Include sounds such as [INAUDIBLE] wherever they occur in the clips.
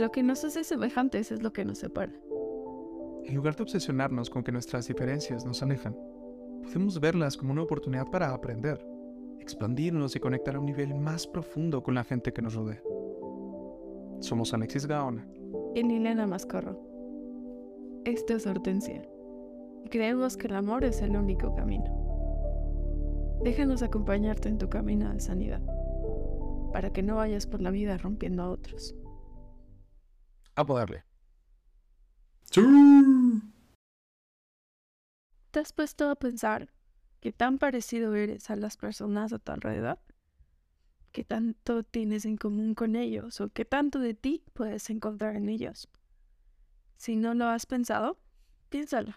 Lo que nos hace semejantes es lo que nos separa. En lugar de obsesionarnos con que nuestras diferencias nos alejan, podemos verlas como una oportunidad para aprender, expandirnos y conectar a un nivel más profundo con la gente que nos rodea. Somos Alexis Gaona. Y Nilena Mascorro. Esto es Hortensia. Y creemos que el amor es el único camino. Déjanos acompañarte en tu camino de sanidad, para que no vayas por la vida rompiendo a otros. A poderle. ¿Te has puesto a pensar qué tan parecido eres a las personas a tu alrededor? ¿Qué tanto tienes en común con ellos o qué tanto de ti puedes encontrar en ellos? Si no lo has pensado, piénsalo.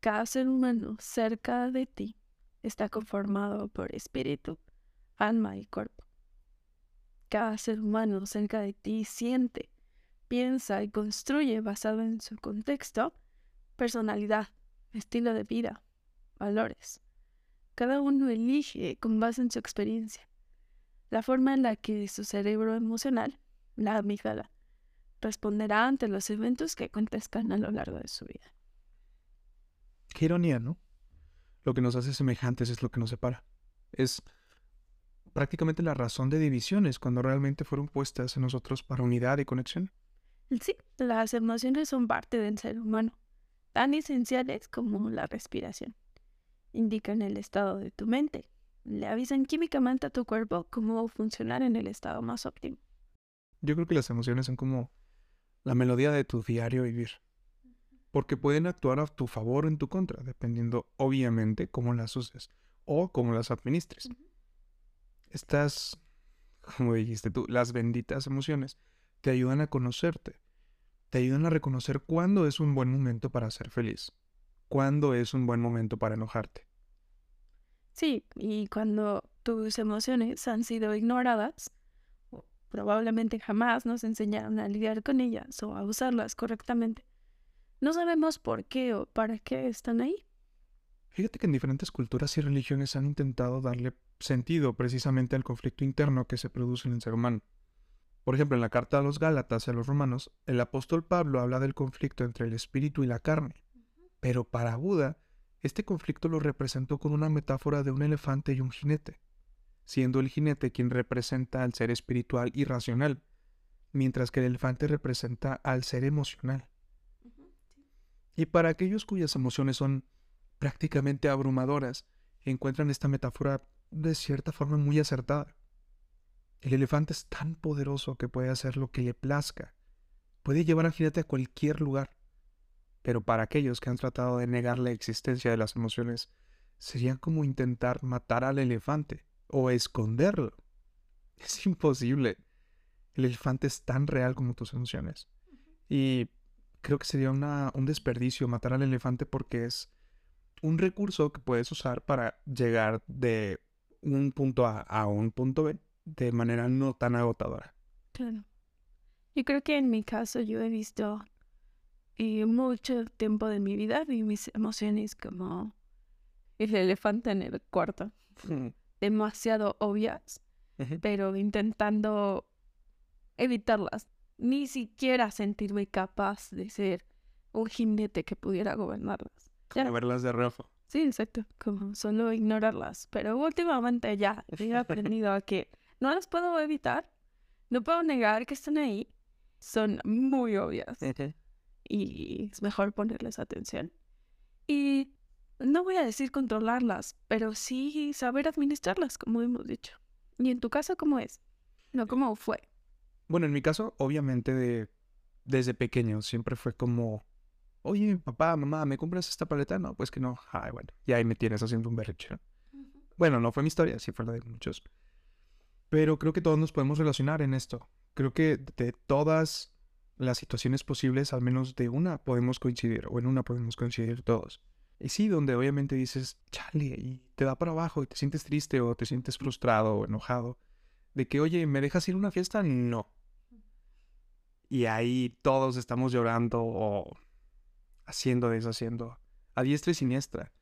Cada ser humano cerca de ti está conformado por espíritu, alma y cuerpo. Cada ser humano cerca de ti siente, piensa y construye basado en su contexto, personalidad, estilo de vida, valores. Cada uno elige con base en su experiencia, la forma en la que su cerebro emocional, la amígdala, responderá ante los eventos que acontezcan a lo largo de su vida. Qué ironía, ¿no? Lo que nos hace semejantes es lo que nos separa. Es prácticamente la razón de divisiones cuando realmente fueron puestas en nosotros para unidad y conexión. Sí, las emociones son parte del ser humano, tan esenciales como la respiración. Indican el estado de tu mente, le avisan químicamente a tu cuerpo cómo funcionar en el estado más óptimo. Yo creo que las emociones son como la melodía de tu diario vivir porque pueden actuar a tu favor o en tu contra, dependiendo obviamente cómo las uses o cómo las administres. Estas, como dijiste tú, las benditas emociones te ayudan a conocerte, te ayudan a reconocer cuándo es un buen momento para ser feliz, cuándo es un buen momento para enojarte. Sí, y cuando tus emociones han sido ignoradas, probablemente jamás nos enseñaron a lidiar con ellas o a usarlas correctamente, no sabemos por qué o para qué están ahí. Fíjate que en diferentes culturas y religiones han intentado darle sentido precisamente al conflicto interno que se produce en el ser humano. Por ejemplo, en la carta a los Gálatas y a los romanos, el apóstol Pablo habla del conflicto entre el espíritu y la carne. Pero para Buda, este conflicto lo representó con una metáfora de un elefante y un jinete, siendo el jinete quien representa al ser espiritual y racional, mientras que el elefante representa al ser emocional. Y para aquellos cuyas emociones son prácticamente abrumadoras, encuentran esta metáfora de cierta forma muy acertada. El elefante es tan poderoso que puede hacer lo que le plazca. Puede llevar al jinete a cualquier lugar. Pero para aquellos que han tratado de negar la existencia de las emociones, sería como intentar matar al elefante o esconderlo. [LAUGHS] Es imposible. El elefante es tan real como tus emociones. Y creo que sería un desperdicio matar al elefante porque es un recurso que puedes usar para llegar de un punto A a un punto B de manera no tan agotadora. Claro. Yo creo que en mi caso yo he visto y mucho tiempo de mi vida vi mis emociones como el elefante en el cuarto. Demasiado obvias, pero intentando evitarlas ni siquiera sentirme capaz de ser un jinete que pudiera gobernarlas. Como verlas de reojo. Sí, exacto, como solo ignorarlas. Pero últimamente ya he [LAUGHS] aprendido a que no las puedo evitar, no puedo negar que están ahí, son muy obvias. Y es mejor ponerles atención. Y no voy a decir controlarlas, pero sí saber administrarlas, como hemos dicho. ¿Y en tu caso cómo es? No, ¿cómo fue? Bueno, en mi caso, obviamente, de, desde pequeño siempre fue como, oye, papá, mamá, ¿me compras esta paleta? No, pues que no. Ay, bueno, y ahí me tienes haciendo un berrinche. Bueno, no fue mi historia, sí fue la de muchos. Pero creo que todos nos podemos relacionar en esto. Creo que de todas las situaciones posibles, al menos de una podemos coincidir, o en una podemos coincidir todos. Y sí, donde obviamente dices, chale, y te da para abajo, y te sientes triste, o te sientes frustrado, o enojado, de que, oye, ¿me dejas ir a una fiesta? No y ahí todos estamos llorando o haciendo, deshaciendo, a diestra y siniestra.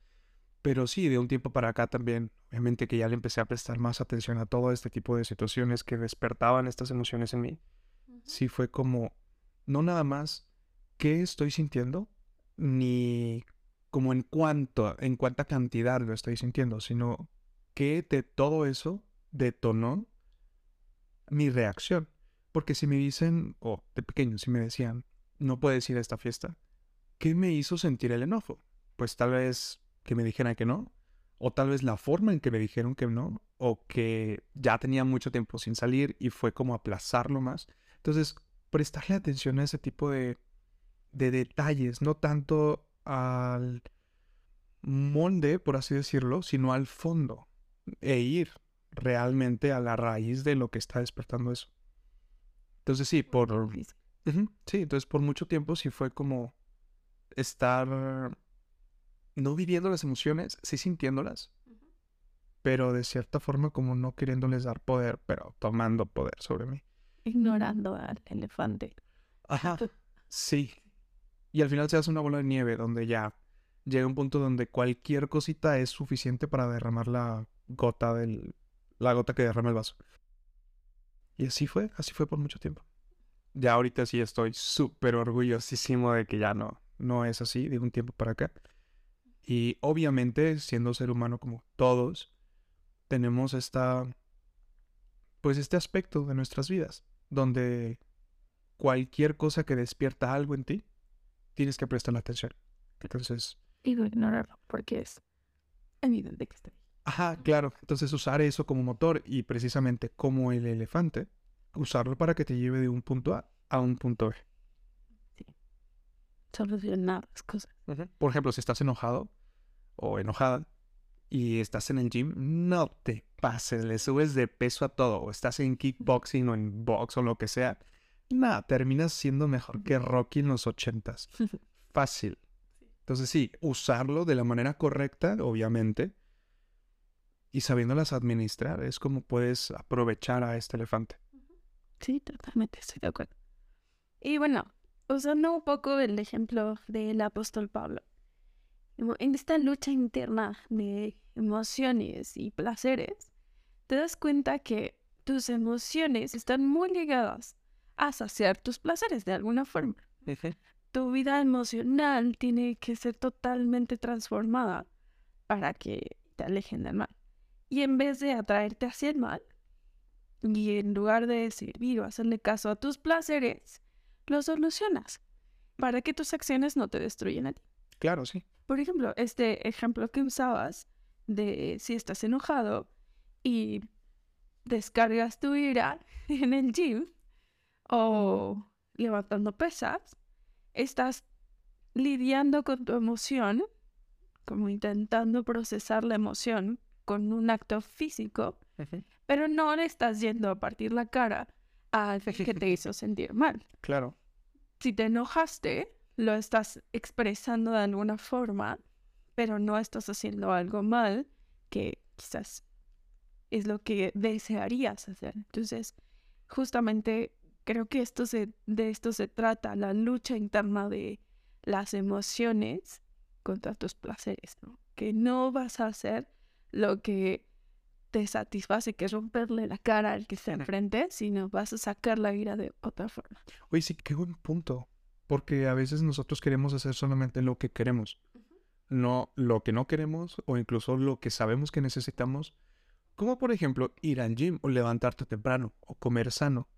Pero sí, de un tiempo para acá también, obviamente que ya le empecé a prestar más atención a todo este tipo de situaciones que despertaban estas emociones en mí. sí fue como, no nada más qué estoy sintiendo, ni como en cuánto, en cuánta cantidad lo estoy sintiendo, sino qué de todo eso detonó mi reacción. Porque si me dicen, o de pequeño, si me decían, no puedes ir a esta fiesta, ¿qué me hizo sentir el enojo? Pues tal vez que me dijeran que no, o tal vez la forma en que me dijeron que no, o que ya tenía mucho tiempo sin salir y fue como aplazarlo más. Entonces, prestarle atención a ese tipo de, de detalles, no tanto al molde, por así decirlo, sino al fondo, e ir realmente a la raíz de lo que está despertando eso. Entonces sí, por... Sí, entonces por mucho tiempo sí fue como estar no viviendo las emociones, sí sintiéndolas, pero de cierta forma como no queriéndoles dar poder, pero tomando poder sobre mí. Ignorando al elefante. Ajá. [LAUGHS] Sí. Y al final se hace una bola de nieve donde ya llega un punto donde cualquier cosita es suficiente para derramar la gota del la gota que derrama el vaso. Y así fue, así fue por mucho tiempo. Ya ahorita sí estoy súper orgullosísimo de que ya no, no es así de un tiempo para acá. Y obviamente, siendo ser humano como todos, tenemos esta, pues este aspecto de nuestras vidas, donde cualquier cosa que despierta algo en ti, tienes que prestar atención. Entonces... Y ignorarlo, porque es evidente que está ahí. Ajá, claro. Entonces usar eso como motor y precisamente como el elefante, usarlo para que te lleve de un punto A a un punto B. Sí. Solucionar las cosas. Por ejemplo, si estás enojado o enojada y estás en el gym, no te pases, le subes de peso a todo, o estás en kickboxing o en box o lo que sea. Nada, terminas siendo mejor que Rocky en los ochentas. [LAUGHS] Fácil. Entonces sí, usarlo de la manera correcta, obviamente, y sabiéndolas administrar es como puedes aprovechar a este elefante. Sí, totalmente, estoy de acuerdo. Y bueno, usando un poco el ejemplo del apóstol Pablo, en esta lucha interna de emociones y placeres, te das cuenta que tus emociones están muy ligadas a saciar tus placeres de alguna forma. Tu vida emocional tiene que ser totalmente transformada para que te alejen del mal. Y en vez de atraerte hacia el mal, y en lugar de servir o hacerle caso a tus placeres, lo solucionas para que tus acciones no te destruyan a ti. Claro, sí. Por ejemplo, este ejemplo que usabas de si estás enojado y descargas tu ira [LAUGHS] en el gym o levantando pesas, estás lidiando con tu emoción, como intentando procesar la emoción con un acto físico, pero no le estás yendo a partir la cara al que te hizo [LAUGHS] sentir mal. Claro. Si te enojaste, lo estás expresando de alguna forma, pero no estás haciendo algo mal que quizás es lo que desearías hacer. Entonces, justamente creo que esto se, de esto se trata, la lucha interna de las emociones contra tus placeres, ¿no? Que no vas a hacer lo que te satisface, que es romperle la cara al que está enfrente, sino vas a sacar la ira de otra forma. Oye, sí, qué buen punto. Porque a veces nosotros queremos hacer solamente lo que queremos, no lo que no queremos o incluso lo que sabemos que necesitamos, como por ejemplo ir al gym o levantarte temprano o comer sano,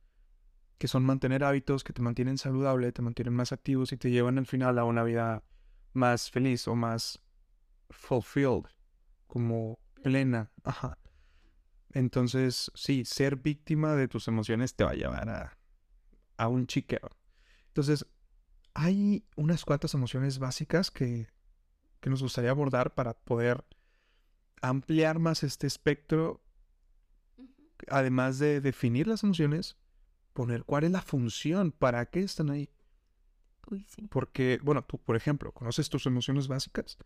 que son mantener hábitos que te mantienen saludable, te mantienen más activos y te llevan al final a una vida más feliz o más fulfilled, como plena. Ajá. Entonces, sí, ser víctima de tus emociones te va a llevar a, a un chiqueo. Entonces, hay unas cuantas emociones básicas que, que nos gustaría abordar para poder ampliar más este espectro, además de definir las emociones, poner cuál es la función, para qué están ahí. Uy, sí. Porque, bueno, tú, por ejemplo, ¿conoces tus emociones básicas?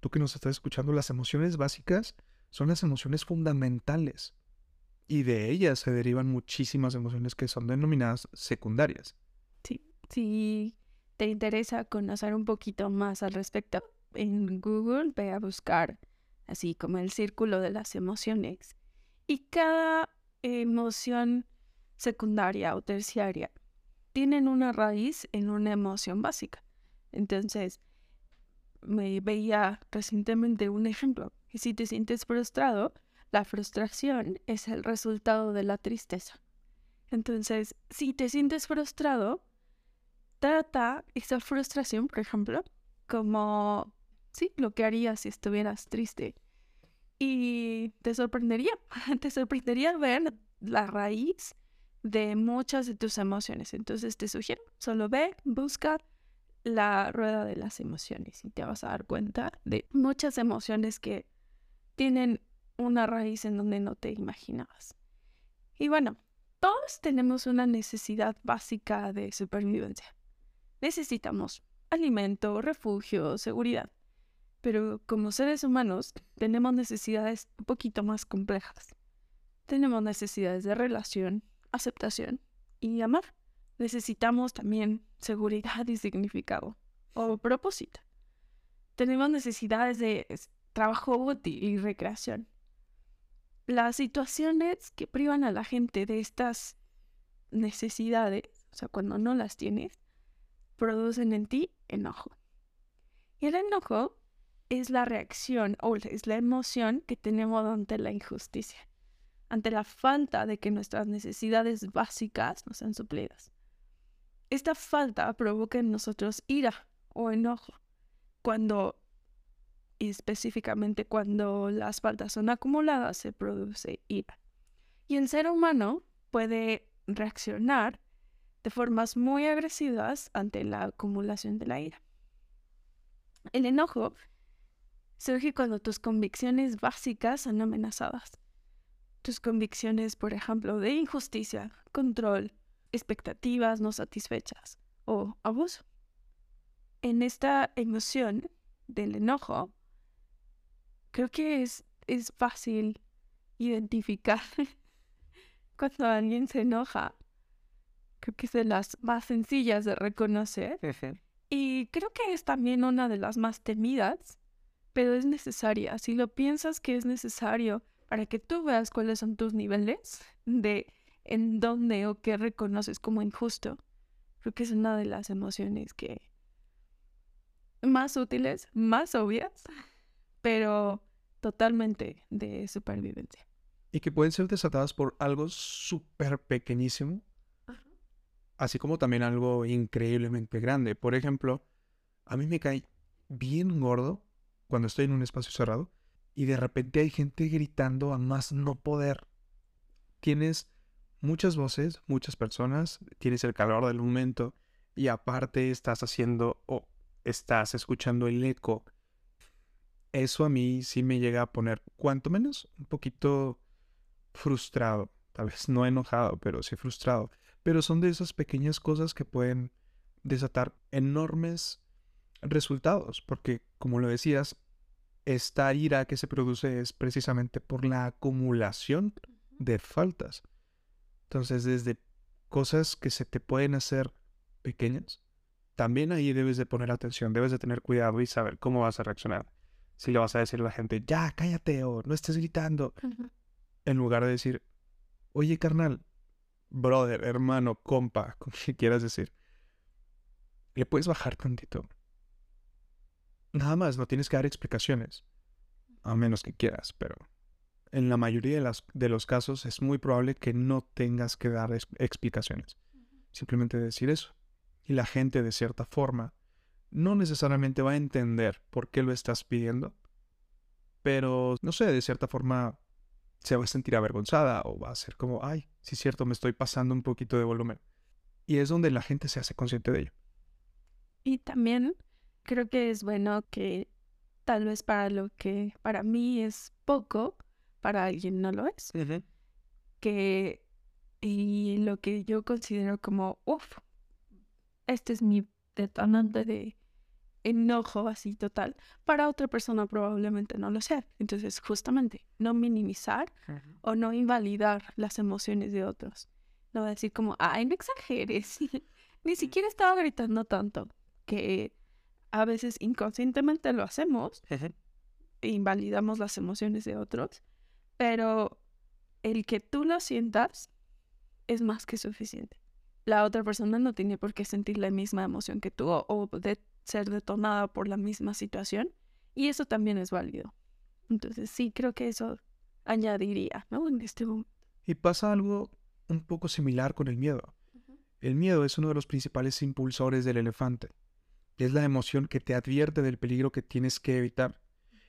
Tú que nos estás escuchando, las emociones básicas son las emociones fundamentales. Y de ellas se derivan muchísimas emociones que son denominadas secundarias. Sí, si te interesa conocer un poquito más al respecto, en Google ve a buscar así como el círculo de las emociones. Y cada emoción secundaria o terciaria tienen una raíz en una emoción básica. Entonces, me veía recientemente un ejemplo. Y si te sientes frustrado, la frustración es el resultado de la tristeza. Entonces, si te sientes frustrado, trata esa frustración, por ejemplo, como, sí, lo que harías si estuvieras triste. Y te sorprendería, [LAUGHS] te sorprendería ver la raíz de muchas de tus emociones. Entonces te sugiero, solo ve, busca la rueda de las emociones y te vas a dar cuenta de muchas emociones que tienen una raíz en donde no te imaginabas. Y bueno, todos tenemos una necesidad básica de supervivencia. Necesitamos alimento, refugio, seguridad. Pero como seres humanos tenemos necesidades un poquito más complejas. Tenemos necesidades de relación, aceptación y amar. Necesitamos también seguridad y significado o propósito. Tenemos necesidades de trabajo útil y recreación. Las situaciones que privan a la gente de estas necesidades, o sea, cuando no las tienes, producen en ti enojo. Y el enojo es la reacción o es la emoción que tenemos ante la injusticia ante la falta de que nuestras necesidades básicas nos sean suplidas. Esta falta provoca en nosotros ira o enojo, cuando, específicamente cuando las faltas son acumuladas, se produce ira. Y el ser humano puede reaccionar de formas muy agresivas ante la acumulación de la ira. El enojo surge cuando tus convicciones básicas son amenazadas tus convicciones, por ejemplo, de injusticia, control, expectativas no satisfechas o abuso. En esta emoción del enojo, creo que es, es fácil identificar [LAUGHS] cuando alguien se enoja. Creo que es de las más sencillas de reconocer. Y creo que es también una de las más temidas, pero es necesaria. Si lo piensas que es necesario para que tú veas cuáles son tus niveles de en dónde o qué reconoces como injusto. Creo que es una de las emociones que más útiles, más obvias, pero totalmente de supervivencia. Y que pueden ser desatadas por algo súper pequeñísimo, así como también algo increíblemente grande. Por ejemplo, a mí me cae bien gordo cuando estoy en un espacio cerrado y de repente hay gente gritando a más no poder. Tienes muchas voces, muchas personas, tienes el calor del momento y aparte estás haciendo o estás escuchando el eco. Eso a mí sí me llega a poner, cuanto menos, un poquito frustrado. Tal vez no enojado, pero sí frustrado. Pero son de esas pequeñas cosas que pueden desatar enormes resultados, porque como lo decías, esta ira que se produce es precisamente por la acumulación de faltas. Entonces, desde cosas que se te pueden hacer pequeñas, también ahí debes de poner atención, debes de tener cuidado y saber cómo vas a reaccionar. Si le vas a decir a la gente, ya, cállate o no estés gritando, en lugar de decir, oye, carnal, brother, hermano, compa, [LAUGHS] como quieras decir, le puedes bajar tantito. Nada más, no tienes que dar explicaciones. A menos que quieras, pero en la mayoría de, las, de los casos es muy probable que no tengas que dar explicaciones. Simplemente decir eso. Y la gente, de cierta forma, no necesariamente va a entender por qué lo estás pidiendo, pero, no sé, de cierta forma se va a sentir avergonzada o va a ser como, ay, sí es cierto, me estoy pasando un poquito de volumen. Y es donde la gente se hace consciente de ello. Y también creo que es bueno que tal vez para lo que para mí es poco, para alguien no lo es. Que y lo que yo considero como, uff, este es mi detonante de enojo así total, para otra persona probablemente no lo sea. Entonces, justamente, no minimizar o no invalidar las emociones de otros. No decir como, ay, no exageres. [LAUGHS] Ni siquiera estaba gritando tanto. Que a veces inconscientemente lo hacemos, e invalidamos las emociones de otros, pero el que tú lo sientas es más que suficiente. la otra persona no tiene por qué sentir la misma emoción que tú o, de ser detonada por la misma situación. Y eso también es válido. Entonces sí, creo que eso añadiría, ¿no? En este momento. Y pasa algo un poco similar con el miedo. El miedo es uno de los principales impulsores del elefante. Es la emoción que te advierte del peligro que tienes que evitar.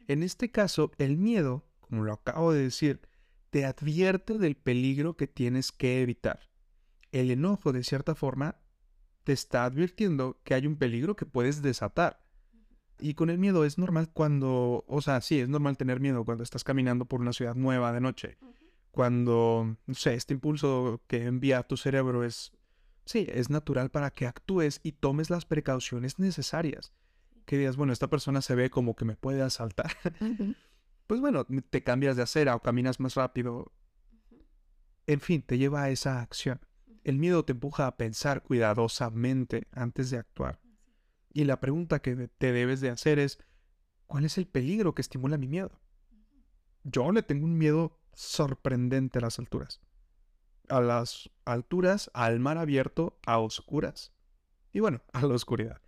En este caso, el miedo, como lo acabo de decir, te advierte del peligro que tienes que evitar. El enojo, de cierta forma, te está advirtiendo que hay un peligro que puedes desatar. Y con el miedo es normal cuando, o sea, sí, es normal tener miedo cuando estás caminando por una ciudad nueva de noche. Cuando, no sé, este impulso que envía a tu cerebro es, sí, es natural para que actúes y tomes las precauciones necesarias. Que digas, bueno, esta persona se ve como que me puede asaltar. [LAUGHS] pues bueno, te cambias de acera o caminas más rápido. En fin, te lleva a esa acción. El miedo te empuja a pensar cuidadosamente antes de actuar. Y la pregunta que te debes de hacer es, ¿cuál es el peligro que estimula mi miedo? Yo le tengo un miedo sorprendente a las alturas. A las alturas, al mar abierto, a oscuras. Y bueno, a la oscuridad.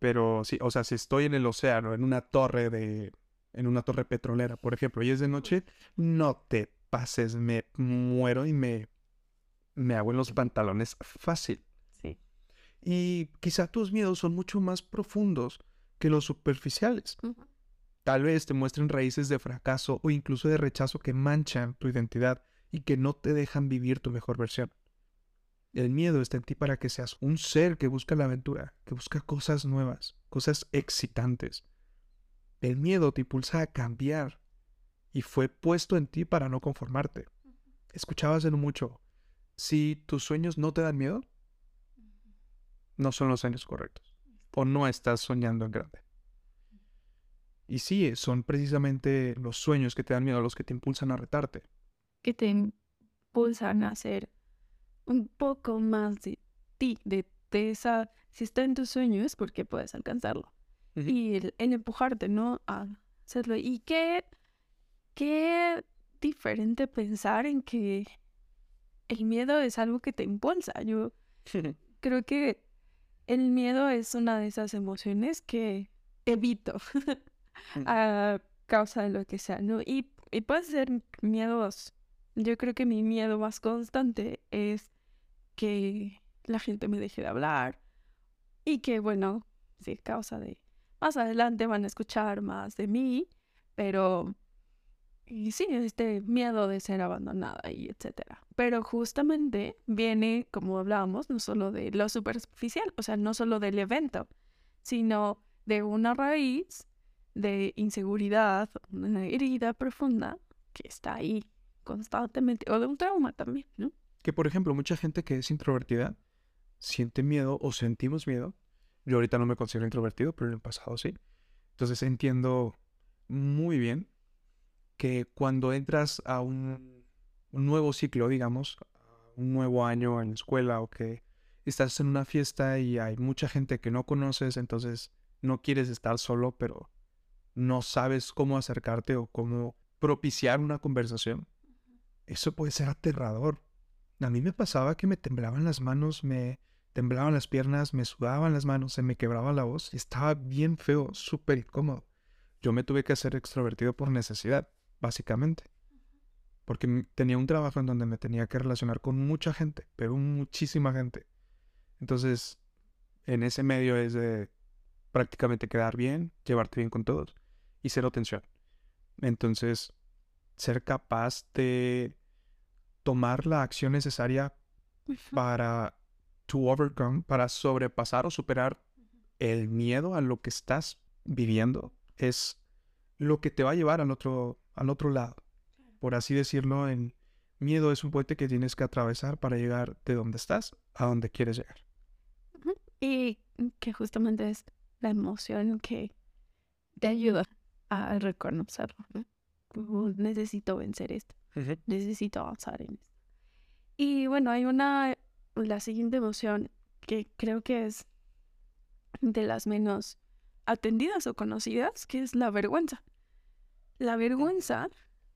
Pero sí, o sea, si estoy en el océano, en una torre de. en una torre petrolera, por ejemplo, y es de noche, no te pases, me muero y me. Me hago en los pantalones fácil. Y quizá tus miedos son mucho más profundos que los superficiales. Tal vez te muestren raíces de fracaso o incluso de rechazo que manchan tu identidad y que no te dejan vivir tu mejor versión. El miedo está en ti para que seas un ser que busca la aventura, que busca cosas nuevas, cosas excitantes. El miedo te impulsa a cambiar y fue puesto en ti para no conformarte. Escuchabas en mucho, si tus sueños no te dan miedo, no son los años correctos. O no estás soñando en grande. Y sí, son precisamente los sueños que te dan miedo los que te impulsan a retarte. Que te impulsan a hacer un poco más de ti, de, esa... Si está en tus sueños porque puedes alcanzarlo. Y el, empujarte, ¿no? A hacerlo. Y qué, qué diferente pensar en que el miedo es algo que te impulsa. Yo [LAUGHS] creo que el miedo es una de esas emociones que evito [LAUGHS] mm. a causa de lo que sea, ¿no? Y, y puede ser miedos. Yo creo que mi miedo más constante es que la gente me deje de hablar y que, bueno, sí, causa de... Más adelante van a escuchar más de mí, pero y sí, este miedo de ser abandonada y etcétera. Pero justamente viene, como hablábamos, no solo de lo superficial, o sea, no solo del evento, sino de una raíz de inseguridad, una herida profunda que está ahí constantemente, o de un trauma también, ¿no? Que por ejemplo, mucha gente que es introvertida siente miedo o sentimos miedo. Yo ahorita no me considero introvertido, pero en el pasado sí. Entonces entiendo muy bien que cuando entras a un, nuevo ciclo, digamos, un nuevo año en la escuela o que estás en una fiesta y hay mucha gente que no conoces, entonces no quieres estar solo, pero no sabes cómo acercarte o cómo propiciar una conversación. Eso puede ser aterrador. A mí me pasaba que me temblaban las manos, me temblaban las piernas, me sudaban las manos, se me quebraba la voz estaba bien feo, súper incómodo. Yo me tuve que hacer extrovertido por necesidad básicamente. Porque tenía un trabajo en donde me tenía que relacionar con mucha gente, pero muchísima gente. Entonces, en ese medio es de prácticamente quedar bien, llevarte bien con todos y cero tensión. Entonces, ser capaz de tomar la acción necesaria para to overcome, para sobrepasar o superar el miedo a lo que estás viviendo, es lo que te va a llevar al otro, al otro lado. Por así decirlo, el miedo es un puente que tienes que atravesar para llegar de donde estás a donde quieres llegar. Y que justamente es la emoción que te ayuda a reconocerlo. necesito vencer esto. Necesito avanzar en esto. Y bueno, hay una, la siguiente emoción que creo que es de las menos atendidas o conocidas, que es la vergüenza. La vergüenza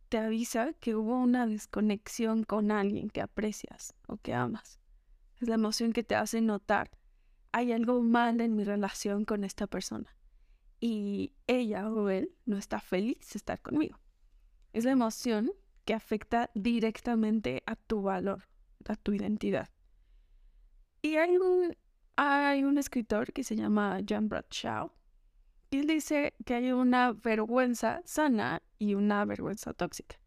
te avisa que hubo una desconexión con alguien que aprecias o que amas. Es la emoción que te hace notar, hay algo mal en mi relación con esta persona. Y ella o él no está feliz de estar conmigo. Es la emoción que afecta directamente a tu valor, a tu identidad. Y hay un, hay un escritor que se llama John Bradshaw, él dice que hay una vergüenza sana y una vergüenza tóxica.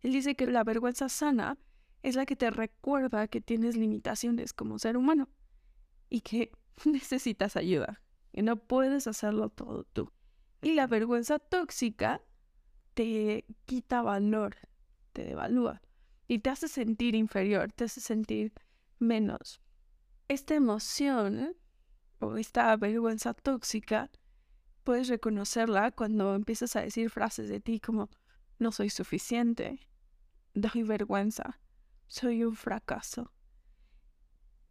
Él dice que la vergüenza sana es la que te recuerda que tienes limitaciones como ser humano y que [LAUGHS] necesitas ayuda, que no puedes hacerlo todo tú. Y la vergüenza tóxica te quita valor, te devalúa y te hace sentir inferior, te hace sentir menos. Esta emoción o esta vergüenza tóxica puedes reconocerla cuando empiezas a decir frases de ti como no soy suficiente, doy vergüenza, soy un fracaso.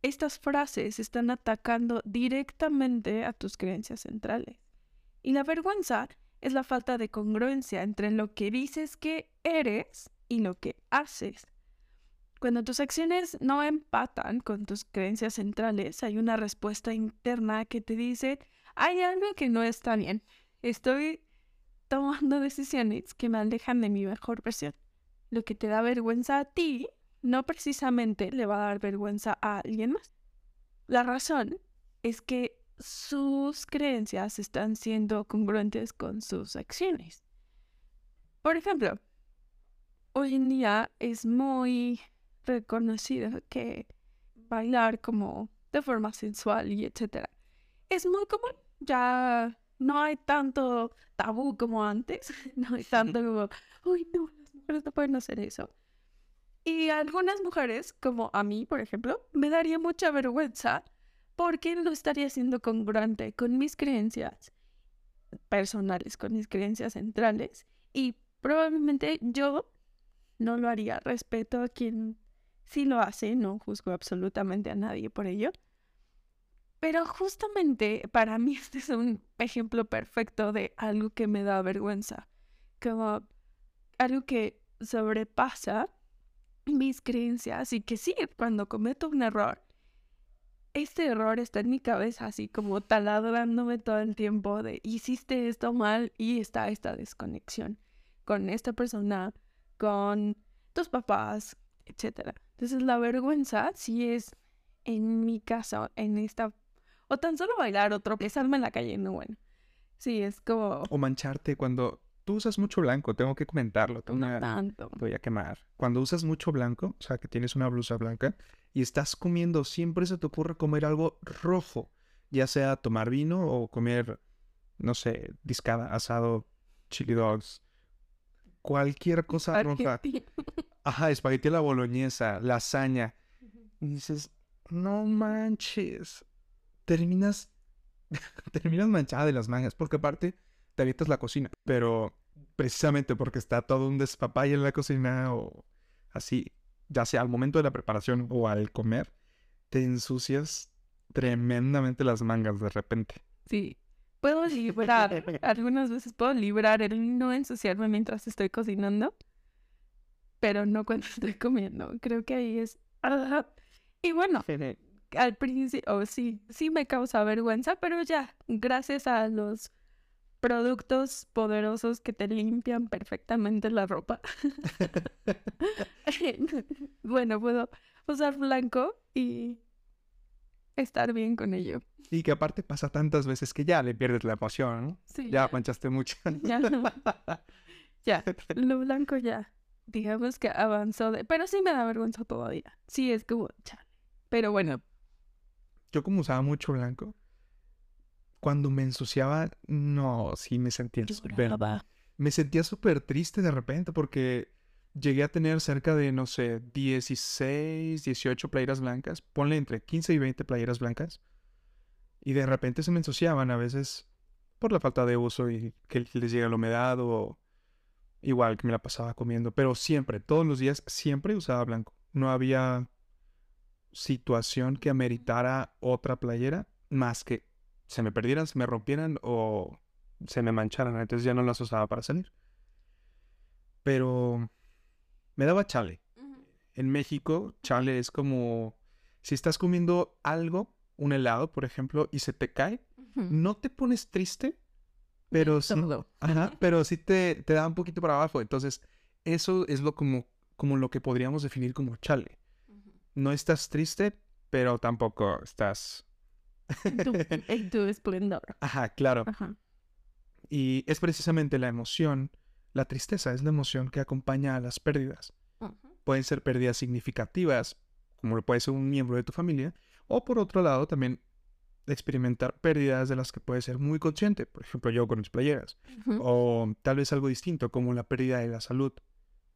Estas frases están atacando directamente a tus creencias centrales. Y la vergüenza es la falta de congruencia entre lo que dices que eres y lo que haces. Cuando tus acciones no empatan con tus creencias centrales, hay una respuesta interna que te dice, hay algo que no está bien. Estoy tomando decisiones que me alejan de mi mejor versión. Lo que te da vergüenza a ti, no precisamente le va a dar vergüenza a alguien más. La razón es que sus creencias están siendo congruentes con sus acciones. Por ejemplo, hoy en día es muy reconocido que bailar como de forma sensual y etcétera es muy común. Ya no hay tanto tabú como antes. [LAUGHS] No hay tanto [LAUGHS] como, uy, no, las mujeres no pueden hacer eso. Y algunas mujeres, como a mí, por ejemplo, me daría mucha vergüenza porque no estaría siendo congruente con mis creencias personales, con mis creencias centrales. Y probablemente yo no lo haría. Respeto a quien sí lo hace, no juzgo absolutamente a nadie por ello. Pero justamente para mí [LAUGHS] este es un ejemplo perfecto de algo que me da vergüenza, como algo que sobrepasa mis creencias y que sí, cuando cometo un error, este error está en mi cabeza así como taladrándome todo el tiempo de hiciste esto mal y está esta desconexión con esta persona, con tus papás, etc. Entonces la vergüenza sí es en mi caso, en esta o tan solo bailar o tropezarme en la calle, no bueno. Sí, es como... O mancharte cuando tú usas mucho blanco, tengo que comentarlo. Tengo no tanto. voy a quemar. Cuando usas mucho blanco, o sea, que tienes una blusa blanca y estás comiendo, siempre se te ocurre comer algo rojo, ya sea tomar vino o comer, no sé, discada, asado, chili dogs, cualquier cosa roja. [LAUGHS] Ajá, espagueti a la boloñesa, lasaña. Y dices, no manches, terminas, [LAUGHS] terminas manchada de las mangas, porque aparte te avientas la cocina, pero precisamente porque está todo un despapay en la cocina o así, ya sea al momento de la preparación o al comer, te ensucias tremendamente las mangas de repente. Sí, puedo [LAUGHS] librar, algunas veces puedo librar el no ensuciarme mientras estoy cocinando, pero no cuando [LAUGHS] estoy comiendo. Creo que ahí es... Y bueno, al principio, oh, sí, sí me causa vergüenza, pero ya, gracias a los productos poderosos que te limpian perfectamente la ropa. [LAUGHS] [LAUGHS] bueno, puedo usar blanco y estar bien con ello. Y que aparte pasa tantas veces que ya le pierdes la emoción, ¿no? Sí. Ya manchaste mucho. ya, ya, lo blanco ya. Digamos que avanzó de... Pero sí me da vergüenza todavía. Sí, es como... Pero bueno, yo como usaba mucho blanco, cuando me ensuciaba, no, sí me sentía súper... Me sentía súper triste de repente porque llegué a tener cerca de, no sé, 16, 18 playeras blancas. Ponle entre 15 y 20 playeras blancas. Y de repente se me ensuciaban a veces por la falta de uso y que les llega la humedad o igual que me la pasaba comiendo. Pero siempre, todos los días, siempre usaba blanco. No había situación que ameritara otra playera más que se me perdieran, se me rompieran o se me mancharan. Entonces ya no las usaba para salir. Pero me daba chale. En México, chale es como Si estás comiendo algo, un helado, por ejemplo, y se te cae, no te pones triste, pero [LAUGHS] sí, ajá, [LAUGHS] pero sí te, te da un poquito para abajo. Entonces, eso es lo como, como lo que podríamos definir como chale. No estás triste, pero tampoco estás... [LAUGHS] en tu esplendor. Ajá, claro. Ajá. Y es precisamente la emoción, la tristeza es la emoción que acompaña a las pérdidas. Pueden ser pérdidas significativas, como lo puede ser un miembro de tu familia, o por otro lado también experimentar pérdidas de las que puedes ser muy consciente, por ejemplo yo con mis playeras, o tal vez algo distinto como la pérdida de la salud,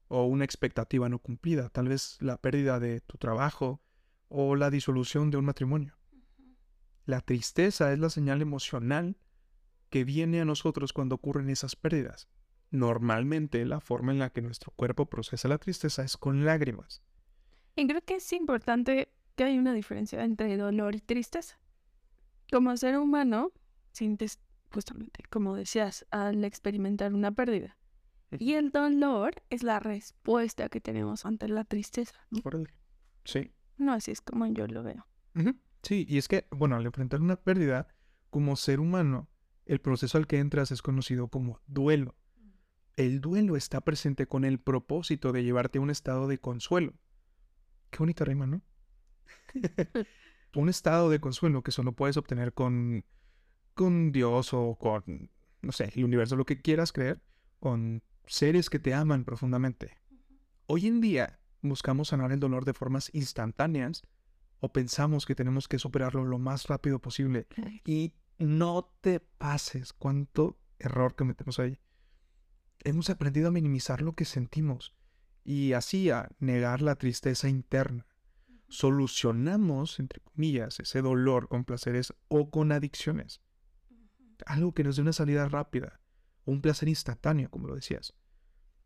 o una expectativa no cumplida, tal vez la pérdida de tu trabajo o la disolución de un matrimonio. La tristeza es la señal emocional que viene a nosotros cuando ocurren esas pérdidas. Normalmente la forma en la que nuestro cuerpo procesa la tristeza es con lágrimas. Y creo que es importante que hay una diferencia entre dolor y tristeza. Como ser humano, sientes justamente, como decías, al experimentar una pérdida. Y el dolor es la respuesta que tenemos ante la tristeza. Sí. No, así es como yo lo veo. Sí, y es que, bueno, al enfrentar una pérdida, como ser humano, el proceso al que entras es conocido como duelo. El duelo está presente con el propósito de llevarte a un estado de consuelo. Qué bonita rima, ¿no? [LAUGHS] un estado de consuelo que solo puedes obtener con, con Dios o con, no sé, el universo, lo que quieras creer, con seres que te aman profundamente. Hoy en día buscamos sanar el dolor de formas instantáneas o pensamos que tenemos que superarlo lo más rápido posible. Y no te pases cuánto error cometemos ahí. Hemos aprendido a minimizar lo que sentimos y así a negar la tristeza interna. Solucionamos, entre comillas, ese dolor con placeres o con adicciones. Algo que nos dé una salida rápida un placer instantáneo, como lo decías.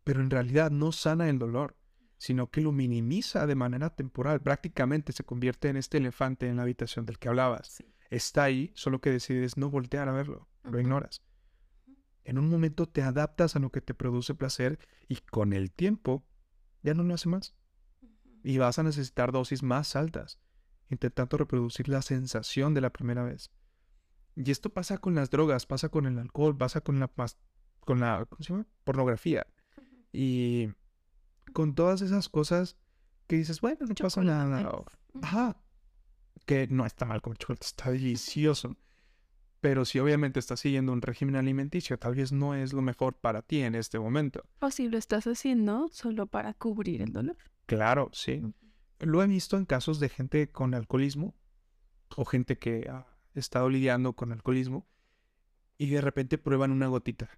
Pero en realidad no sana el dolor, sino que lo minimiza de manera temporal. Prácticamente se convierte en este elefante en la habitación del que hablabas. Está ahí, solo que decides no voltear a verlo, lo ignoras. En un momento te adaptas a lo que te produce placer y con el tiempo ya no lo hace más. Y vas a necesitar dosis más altas, intentando reproducir la sensación de la primera vez. Y esto pasa con las drogas, pasa con el alcohol, pasa con la, con la ¿cómo se llama? pornografía. Y con todas esas cosas que dices, bueno, no pasa nada. ajá. Que no está mal comer chocolate, está delicioso. Pero si obviamente estás siguiendo un régimen alimenticio, tal vez no es lo mejor para ti en este momento. O si lo estás haciendo solo para cubrir el dolor. Claro, sí. Lo he visto en casos de gente con alcoholismo o gente que ha estado lidiando con alcoholismo y de repente prueban una gotita.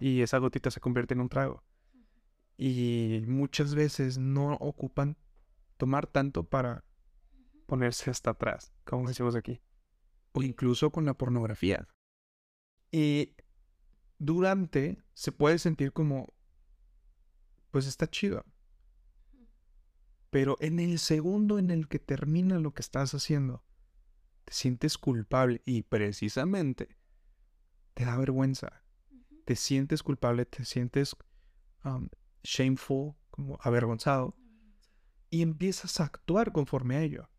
Y esa gotita se convierte en un trago. Y muchas veces no ocupan tomar tanto para ponerse hasta atrás, como decimos aquí. O incluso con la pornografía. Y durante se puede sentir como, pues está chido. Pero en el segundo en el que termina lo que estás haciendo, te sientes culpable y precisamente te da vergüenza. Te sientes culpable, te sientes um, shameful, como avergonzado, y empiezas a actuar conforme a ello.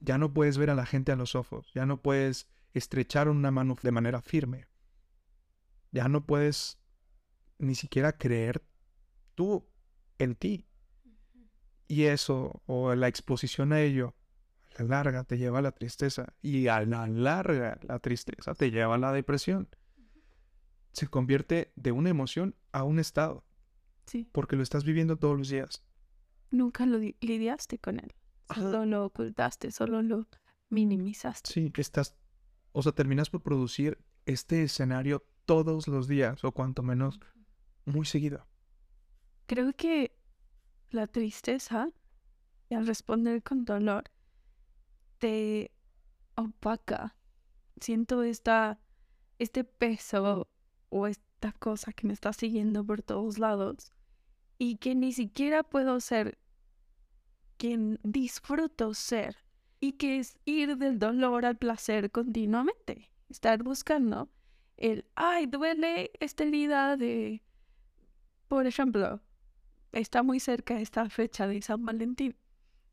Ya no puedes ver a la gente a los ojos, ya no puedes estrechar una mano de manera firme, ya no puedes ni siquiera creer tú en ti. Y eso, o la exposición a ello, la larga te lleva a la tristeza y a la larga la tristeza te lleva a la depresión. Se convierte de una emoción a un estado. Sí. Porque lo estás viviendo todos los días. Nunca lo lidiaste con él. Solo lo ocultaste, solo lo minimizaste. Sí, estás, o sea, terminas por producir este escenario todos los días, o cuanto menos muy seguido. Creo que la tristeza, y al responder con dolor, te opaca. Siento esta, este peso o esta cosa que me está siguiendo por todos lados y que ni siquiera puedo ser quien disfruto ser y que es ir del dolor al placer continuamente. Estar buscando el, ay, duele esta herida de, por ejemplo, está muy cerca esta fecha de San Valentín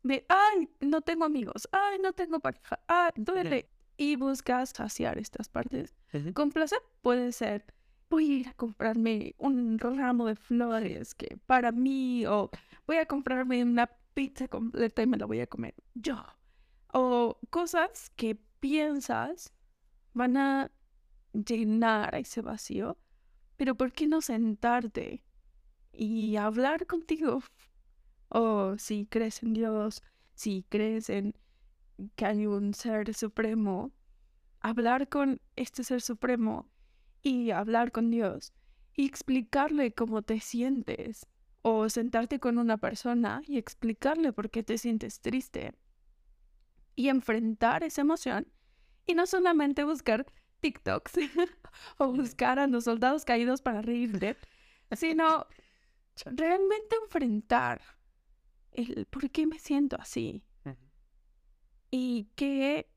de, ay, no tengo amigos, ay, no tengo pareja, ay, duele. Y buscas saciar estas partes. Con placer puede ser, voy a ir a comprarme un ramo de flores que para mí, o voy a comprarme una pizza completa y me la voy a comer yo. O cosas que piensas van a llenar ese vacío, pero ¿por qué no sentarte y hablar contigo? O si crees en Dios, si crees en que hay un ser supremo, hablar con este ser supremo y hablar con Dios y explicarle cómo te sientes. O sentarte con una persona y explicarle por qué te sientes triste. Y enfrentar esa emoción y no solamente buscar TikToks [LAUGHS] o buscar a los soldados caídos para reírle, sino realmente enfrentar el por qué me siento así y qué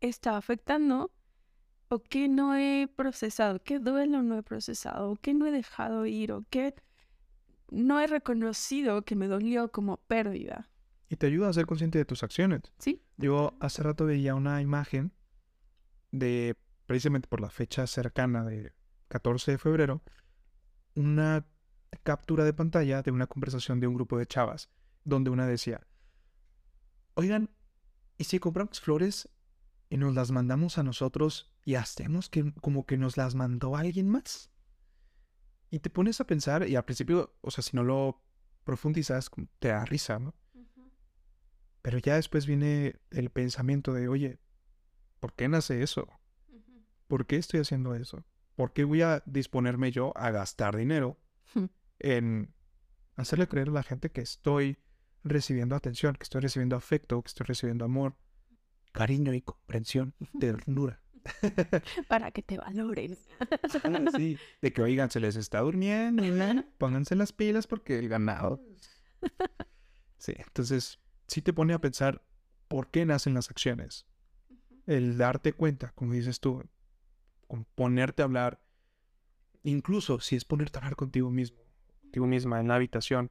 está afectando o qué no he procesado, qué duelo no he procesado, o qué no he dejado ir, o qué no he reconocido que me dolió como pérdida. Y te ayuda a ser consciente de tus acciones. Sí. Yo hace rato veía una imagen de, precisamente por la fecha cercana de 14 de febrero, una captura de pantalla de una conversación de un grupo de chavas, donde una decía, oigan, ¿y si compramos flores y nos las mandamos a nosotros y hacemos que como que nos las mandó alguien más? Y te pones a pensar, y al principio, o sea, si no lo profundizas, te da risa, ¿no? Pero ya después viene el pensamiento de, oye, ¿por qué nace eso? ¿Por qué estoy haciendo eso? ¿Por qué voy a disponerme yo a gastar dinero en hacerle creer a la gente que estoy recibiendo atención, que estoy recibiendo afecto, que estoy recibiendo amor, cariño y comprensión, [LAUGHS] ternura? [LAUGHS] Para que te valoren. sí, de que oigan, se les está durmiendo, [LAUGHS] pónganse las pilas porque el ganado. Sí, entonces sí te pone a pensar por qué nacen las acciones. El darte cuenta, como dices tú, con ponerte a hablar, incluso si es ponerte a hablar contigo mismo, contigo misma en la habitación,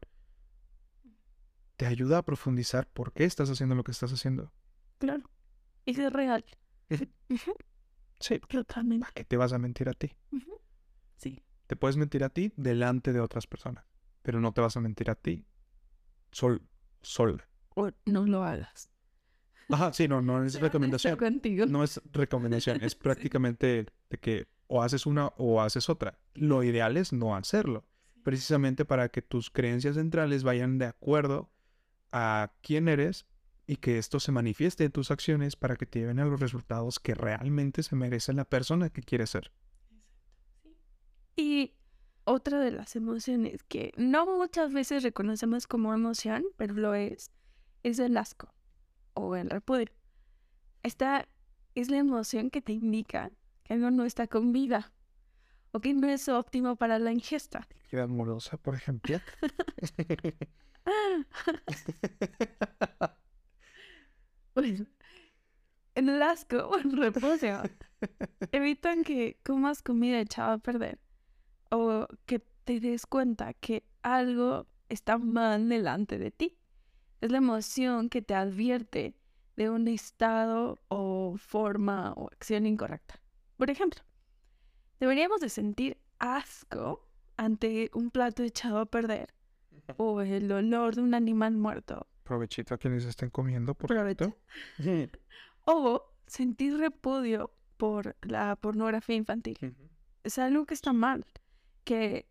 te ayuda a profundizar por qué estás haciendo lo que estás haciendo. Claro. Y es real. Sí. Totalmente. ¿Para qué te vas a mentir a ti? Sí. Te puedes mentir a ti delante de otras personas, pero no te vas a mentir a ti sol, sol. O no lo hagas. Ajá, sí, no, no es [LAUGHS] recomendación. Contigo. No es recomendación, es [LAUGHS] prácticamente de que o haces una o haces otra. Lo ideal es no hacerlo, precisamente para que tus creencias centrales vayan de acuerdo a quién eres y que esto se manifieste en tus acciones para que te lleven a los resultados que realmente se merece la persona que quieres ser. Y otra de las emociones que no muchas veces reconocemos como emoción, pero lo es, es el asco o el repudio. Esta es la emoción que te indica que algo no está con vida o que no es óptimo para la ingesta. Queda amorosa, por ejemplo. [LAUGHS] en el asco o el repudio evitan que comas comida echada a perder o que te des cuenta que algo está mal delante de ti. Es la emoción que te advierte de un estado o forma o acción incorrecta. Por ejemplo, deberíamos de sentir asco ante un plato echado a perder o el olor de un animal muerto. Provechito a quienes estén comiendo, por Provecho. [LAUGHS] o sentir repudio por la pornografía infantil. Es algo que está mal, que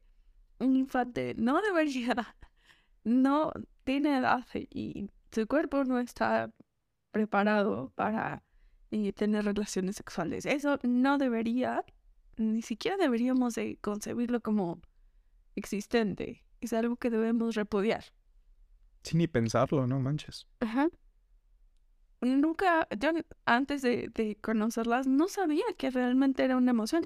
un infante no debería, [LAUGHS] no tiene edad y su cuerpo no está preparado para eh, tener relaciones sexuales. Eso no debería, ni siquiera deberíamos de concebirlo como existente. Es algo que debemos repudiar. Sin ni pensarlo, no manches. Ajá. Nunca, yo antes de, de conocerlas, no sabía que realmente era una emoción.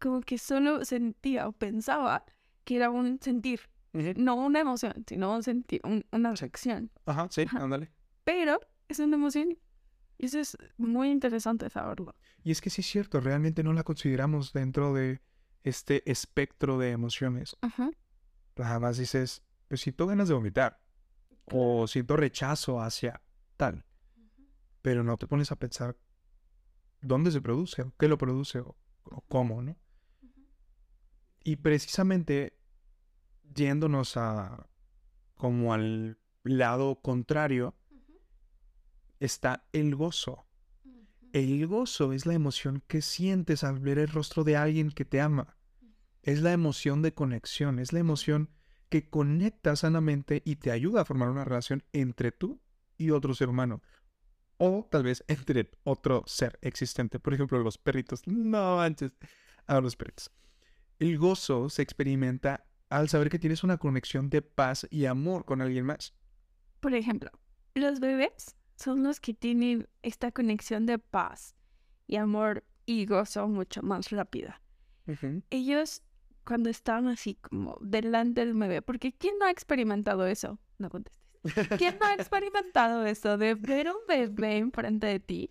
Como que solo sentía o pensaba que era un sentir. No una emoción, sino un sentir, una reacción. Ajá, sí, ándale. Pero es una emoción. Y eso es muy interesante saberlo. Y es que sí es cierto, realmente no la consideramos dentro de este espectro de emociones. Ajá. Nada más dices, pues si tú ganas de vomitar. o siento rechazo hacia tal. Pero no te pones a pensar dónde se produce, o qué lo produce, o, o cómo, ¿no? Y precisamente yéndonos a como al lado contrario está el gozo. El gozo es la emoción que sientes al ver el rostro de alguien que te ama. Es la emoción de conexión, es la emoción que conecta sanamente y te ayuda a formar una relación entre tú y otro ser humano. O tal vez [LAUGHS] entre otro ser existente. Por ejemplo, los perritos. No manches. A los perritos. El gozo se experimenta al saber que tienes una conexión de paz y amor con alguien más. Por ejemplo, los bebés son los que tienen esta conexión de paz y amor y gozo mucho más rápida. Ellos cuando están así como delante del bebé, porque ¿quién no ha experimentado eso? No contestes. ¿Quién no ha experimentado eso de ver un bebé enfrente de ti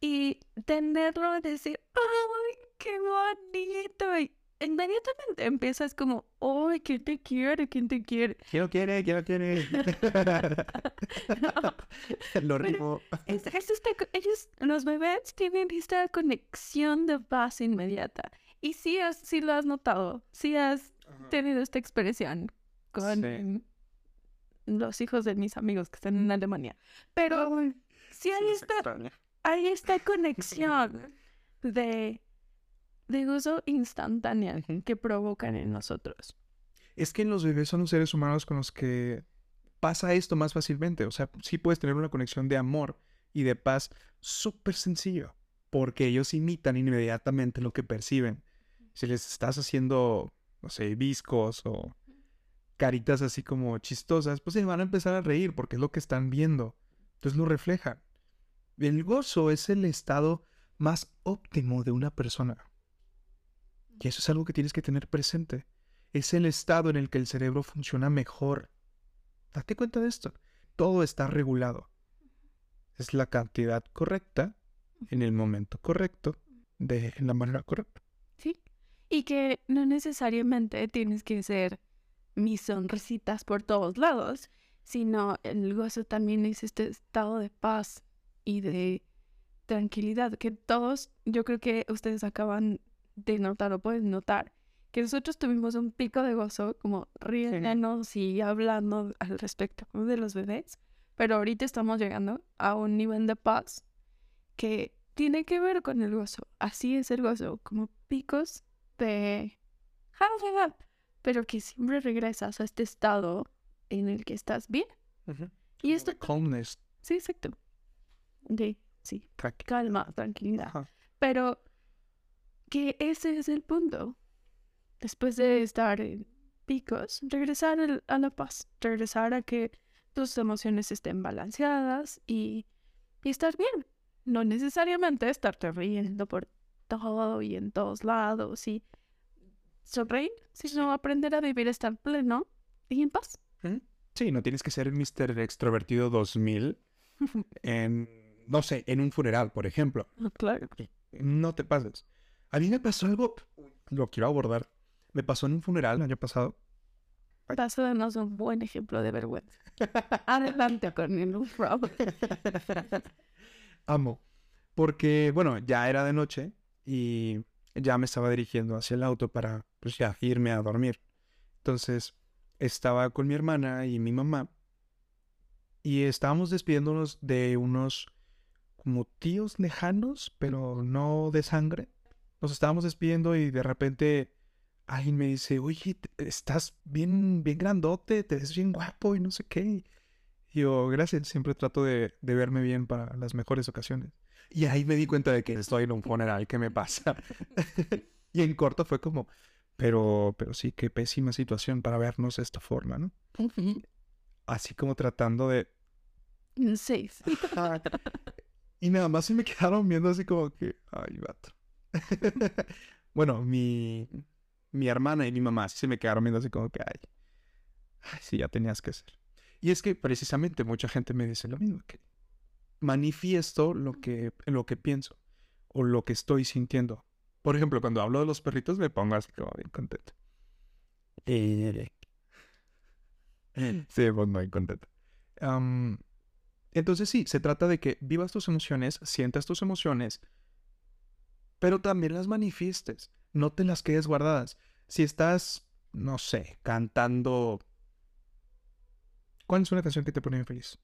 y tenerlo y decir, ¡ay, qué bonito! Y inmediatamente empiezas como, ¡ay, quién te quiere! ¿Quién te quiere? ¿Quién lo quiere? ¿Quién lo quiere? [LAUGHS] [LAUGHS] lo ritmo. ellos, los bebés tienen esta conexión de paz inmediata. Y sí, sí lo has notado, sí has tenido esta expresión con los hijos de mis amigos que están en Alemania. Pero sí hay, esta, hay esta conexión [LAUGHS] de, de uso instantánea que provocan en nosotros. Es que los bebés son los seres humanos con los que pasa esto más fácilmente. O sea, sí puedes tener una conexión de amor y de paz súper sencillo, porque ellos imitan inmediatamente lo que perciben si les estás haciendo, no sé, viscos o caritas así como chistosas, pues se van a empezar a reír porque es lo que están viendo. Entonces lo reflejan. El gozo es el estado más óptimo de una persona. Y eso es algo que tienes que tener presente. Es el estado en el que el cerebro funciona mejor. Date cuenta de esto. Todo está regulado. Es la cantidad correcta, en el momento correcto, de la manera correcta. Sí. Y que no necesariamente tienes que ser mis sonrisitas por todos lados, sino el gozo también es este estado de paz y de tranquilidad que todos, yo creo que ustedes acaban de notar o pueden notar, que nosotros tuvimos un pico de gozo como riéndonos y hablando al respecto de los bebés, pero ahorita estamos llegando a un nivel de paz que tiene que ver con el gozo. Así es el gozo, como picos de... Pero que siempre regresas a este estado en el que estás bien. Y esto... Calmness. Sí, exacto. De, sí. Calma, tranquilidad. Pero que ese es el punto. Después de estar en picos, regresar a la paz, regresar a que tus emociones estén balanceadas y, y estar bien. No necesariamente estarte riendo por todo y en todos lados y sonreír, sino aprender a vivir, estar pleno y en paz. Sí, no tienes que ser Mr. Extrovertido 2000 [LAUGHS] en, no sé, en un funeral, por ejemplo. Ah, claro. No te pases. A mí me pasó algo, lo quiero abordar. Me pasó en un funeral el año pasado. Pasó de darnos un buen ejemplo de vergüenza. Adelante con el Amo. Porque, bueno, ya era de noche y ya me estaba dirigiendo hacia el auto para, pues ya, irme a dormir. Entonces, estaba con mi hermana y mi mamá y estábamos despidiéndonos de unos como tíos lejanos, pero no de sangre. Nos estábamos despidiendo y de repente alguien me dice, oye, estás bien, bien grandote, te ves bien guapo y no sé qué. Y yo, gracias, siempre trato de, de verme bien para las mejores ocasiones. Y ahí me di cuenta de que estoy en un funeral, ¿qué me pasa? [LAUGHS] y en corto fue como, pero, pero sí, qué pésima situación para vernos de esta forma, ¿no? Así como tratando de... Sí. y nada más se me quedaron viendo así como que, ay, vato. [LAUGHS] bueno, mi, mi hermana y mi mamá sí se me quedaron viendo así como que, ay, ay, sí, ya tenías que ser. Y es que precisamente mucha gente me dice lo mismo, que manifiesto lo que, lo que pienso o lo que estoy sintiendo. Por ejemplo, cuando hablo de los perritos me pongo así como bien contento. Sí, pues muy contento. Entonces sí, se trata de que vivas tus emociones, sientas tus emociones, pero también las manifiestes, no te las quedes guardadas. Si estás, no sé, cantando... ¿Cuál es una canción que te pone feliz?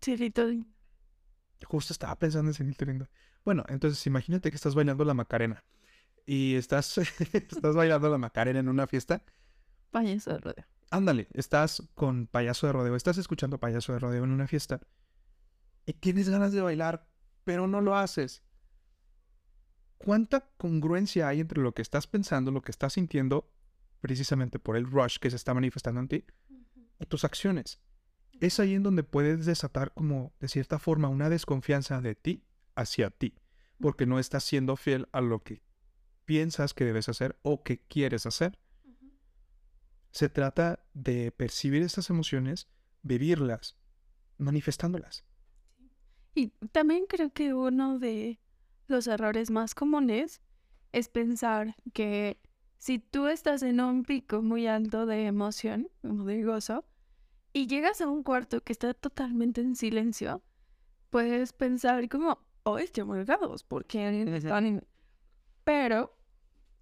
Chilito. Justo estaba pensando en Cielito Lindo. Bueno, entonces imagínate que estás bailando la Macarena y estás, [LAUGHS] estás bailando la Macarena en una fiesta. Payaso de rodeo. Ándale, estás con payaso de rodeo, estás escuchando payaso de rodeo en una fiesta y tienes ganas de bailar, pero no lo haces. ¿Cuánta congruencia hay entre lo que estás pensando, lo que estás sintiendo, precisamente por el rush que se está manifestando en ti, y tus acciones? Es ahí en donde puedes desatar como, de cierta forma, una desconfianza de ti hacia ti, porque no estás siendo fiel a lo que piensas que debes hacer o que quieres hacer. Se trata de percibir estas emociones, vivirlas, manifestándolas. Y también creo que uno de los errores más comunes es pensar que si tú estás en un pico muy alto de emoción, como de gozo, y llegas a un cuarto que está totalmente en silencio, puedes pensar como, oh, estoy muy gados, porque están en... Pero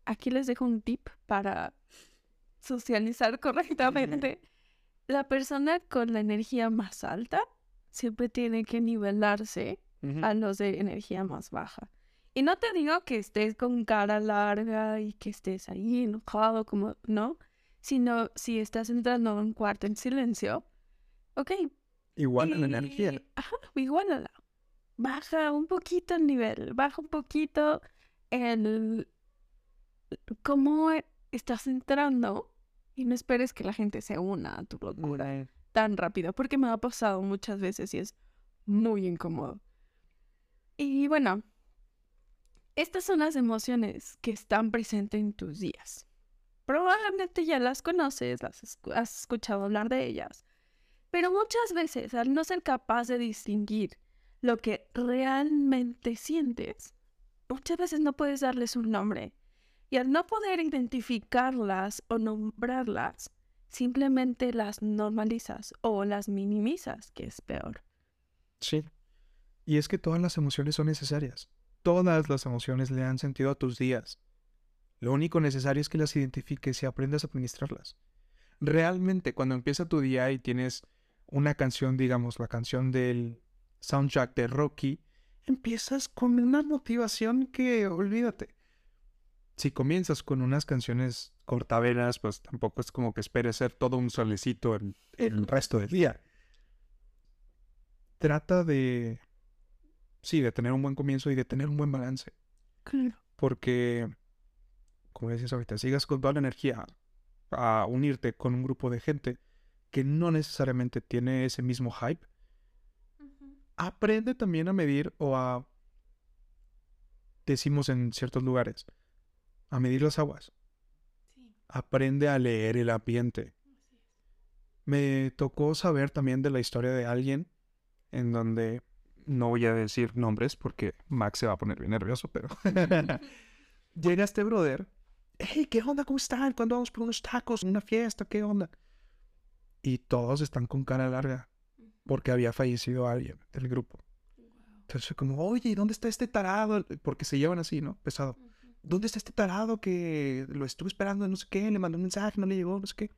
aquí les dejo un tip para socializar correctamente. La persona con la energía más alta siempre tiene que nivelarse a los de energía más baja. Y no te digo que estés con cara larga y que estés ahí enojado, como no, sino si estás entrando a un cuarto en silencio, ok. Igual la energía. Ajá, igualala. Baja un poquito el nivel, baja un poquito el cómo estás entrando y no esperes que la gente se una a tu locura tan rápido, porque me ha pasado muchas veces y es muy incómodo. Y bueno, estas son las emociones que están presentes en tus días. Probablemente ya las conoces, las has escuchado hablar de ellas, pero muchas veces al no ser capaz de distinguir lo que realmente sientes, muchas veces no puedes darles un nombre. Y al no poder identificarlas o nombrarlas, simplemente las normalizas o las minimizas, que es peor. Sí. Y es que todas las emociones son necesarias. Todas las emociones le dan sentido a tus días. Lo único necesario es que las identifiques y aprendas a administrarlas. Realmente, cuando empieza tu día y tienes una canción, digamos, la canción del soundtrack de Rocky, empiezas con una motivación que olvídate. Si comienzas con unas canciones cortavenas, pues tampoco es como que esperes ser todo un solecito el resto del día. Trata de, sí, de tener un buen comienzo y de tener un buen balance. Claro. Porque, como decías ahorita, sigas con toda la energía a unirte con un grupo de gente que no necesariamente tiene ese mismo hype. Aprende también a medir o a, decimos en ciertos lugares, a medir las aguas. Aprende a leer el ambiente. Me tocó saber también de la historia de alguien en donde no voy a decir nombres porque Max se va a poner bien nervioso, pero [LAUGHS] llega este brother. Hey, ¿qué onda? ¿Cómo están? ¿Cuándo vamos por unos tacos? ¿Una fiesta? ¿Qué onda? Y todos están con cara larga porque había fallecido alguien del grupo. Entonces fue como, oye, ¿y dónde está este tarado? Porque se llevan así, ¿no? Pesado. ¿Dónde está este tarado que lo estuve esperando, no sé qué? Le mandó un mensaje, no le llegó, no sé qué.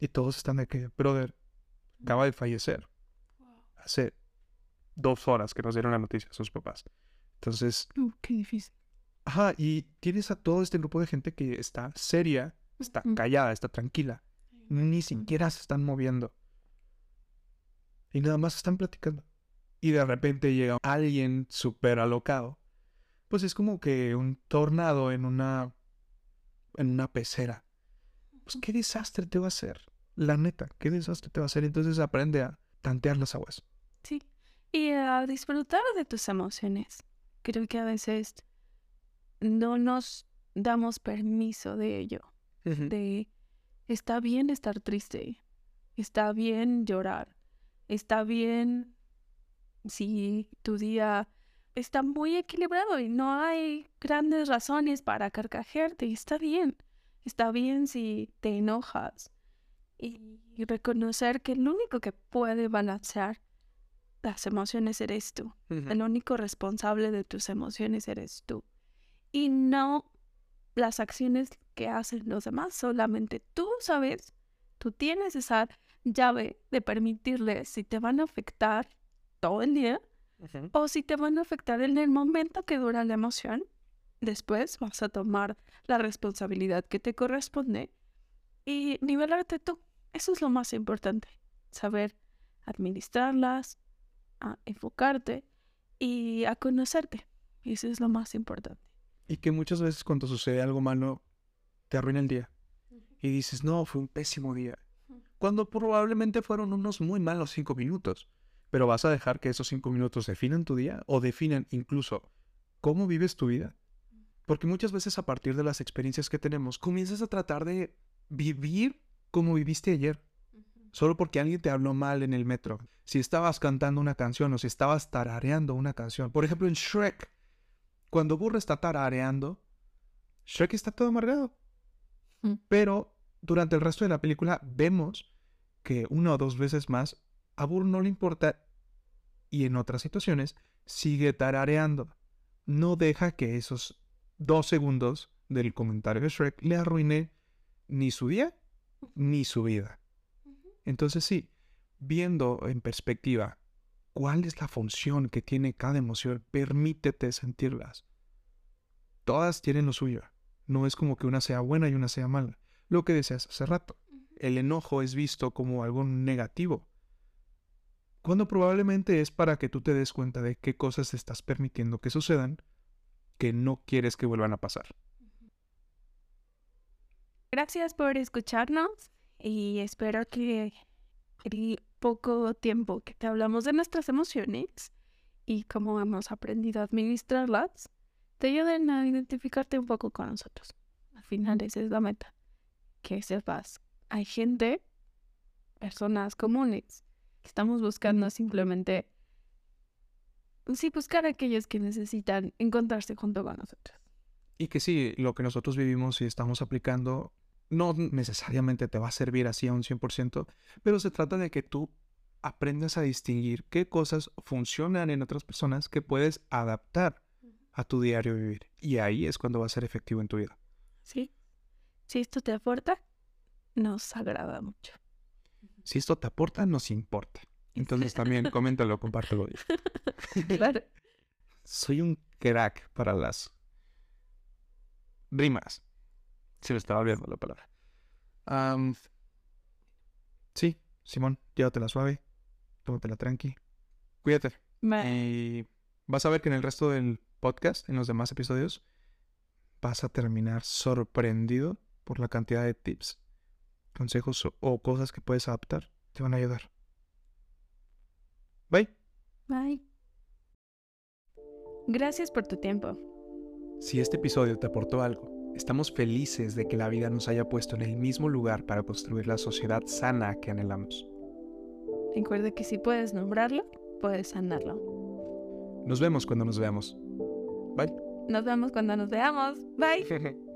Y todos están de que, brother, acaba de fallecer. Hace dos horas que nos dieron la noticia a sus papás. Entonces, Uh, qué difícil. ajá, y tienes a todo este grupo de gente que está seria, está callada, está tranquila. Ni siquiera se están moviendo. Y nada más están platicando. Y de repente llega alguien súper alocado. Pues es como que un tornado en una. en una pecera. Pues qué desastre te va a hacer. La neta, qué desastre te va a hacer. Entonces aprende a tantear las aguas. Sí. Y a disfrutar de tus emociones. Creo que a veces no nos damos permiso de ello. De está bien estar triste, está bien llorar, está bien si tu día está muy equilibrado y no hay grandes razones para carcajearte, está bien. Está bien si te enojas. y reconocer que el único que puede balancear las emociones eres tú. El único responsable de tus emociones eres tú. Y no las acciones que hacen los demás, solamente tú sabes, tú tienes esa llave de permitirles si te van a afectar todo el día o si te van a afectar en el momento que dura la emoción. Después vas a tomar la responsabilidad que te corresponde y nivelarte tú. Eso es lo más importante, saber administrarlas, a enfocarte y a conocerte. Eso es lo más importante. Y que muchas veces cuando sucede algo malo, te arruina el día. Y dices, no, fue un pésimo día. Cuando probablemente fueron unos muy malos cinco minutos. Pero vas a dejar que esos cinco minutos definan tu día o definan incluso cómo vives tu vida. Porque muchas veces a partir de las experiencias que tenemos, comienzas a tratar de vivir como viviste ayer. Solo porque alguien te habló mal en el metro. Si estabas cantando una canción o si estabas tarareando una canción. Por ejemplo, en Shrek. Cuando Burro está tarareando, Shrek está todo amargado. Mm. Pero durante el resto de la película vemos que una o dos veces más a Burro no le importa y en otras situaciones sigue tarareando. No deja que esos dos segundos del comentario de Shrek le arruine ni su día ni su vida. Entonces sí, viendo en perspectiva cuál es la función que tiene cada emoción, permítete sentirlas. Todas tienen lo suyo. No es como que una sea buena y una sea mala. Lo que deseas hace rato. El enojo es visto como algo negativo. Cuando probablemente es para que tú te des cuenta de qué cosas estás permitiendo que sucedan que no quieres que vuelvan a pasar. Gracias por escucharnos y espero que el poco tiempo que te hablamos de nuestras emociones y cómo hemos aprendido a administrarlas, te ayuden a identificarte un poco con nosotros. Al final esa es la meta, que sepas, hay gente, personas comunes, que estamos buscando simplemente, sí, buscar a aquellos que necesitan encontrarse junto con nosotros. Y que sí, lo que nosotros vivimos y estamos aplicando no necesariamente te va a servir así a un 100%, pero se trata de que tú aprendas a distinguir qué cosas funcionan en otras personas que puedes adaptar a tu diario vivir. Y ahí es cuando va a ser efectivo en tu vida. Sí. Si esto te aporta, nos agrada mucho. Si esto te aporta, nos importa. Entonces también [LAUGHS] coméntalo, compártelo. claro. Soy un crack para las rimas. Se me estaba olvidando la palabra. sí, Simón, llévatela suave. Tómatela tranqui. Cuídate. Y vas a ver que en el resto del podcast, en los demás episodios, vas a terminar sorprendido por la cantidad de tips, consejos o cosas que puedes adaptar. Te van a ayudar. Bye. Bye. Gracias por tu tiempo. Si este episodio te aportó algo, Estamos felices de que la vida nos haya puesto en el mismo lugar para construir la sociedad sana que anhelamos. Recuerda que si puedes nombrarlo, puedes sanarlo. Nos vemos cuando nos veamos. Bye. Nos vemos cuando nos veamos. Bye. [LAUGHS]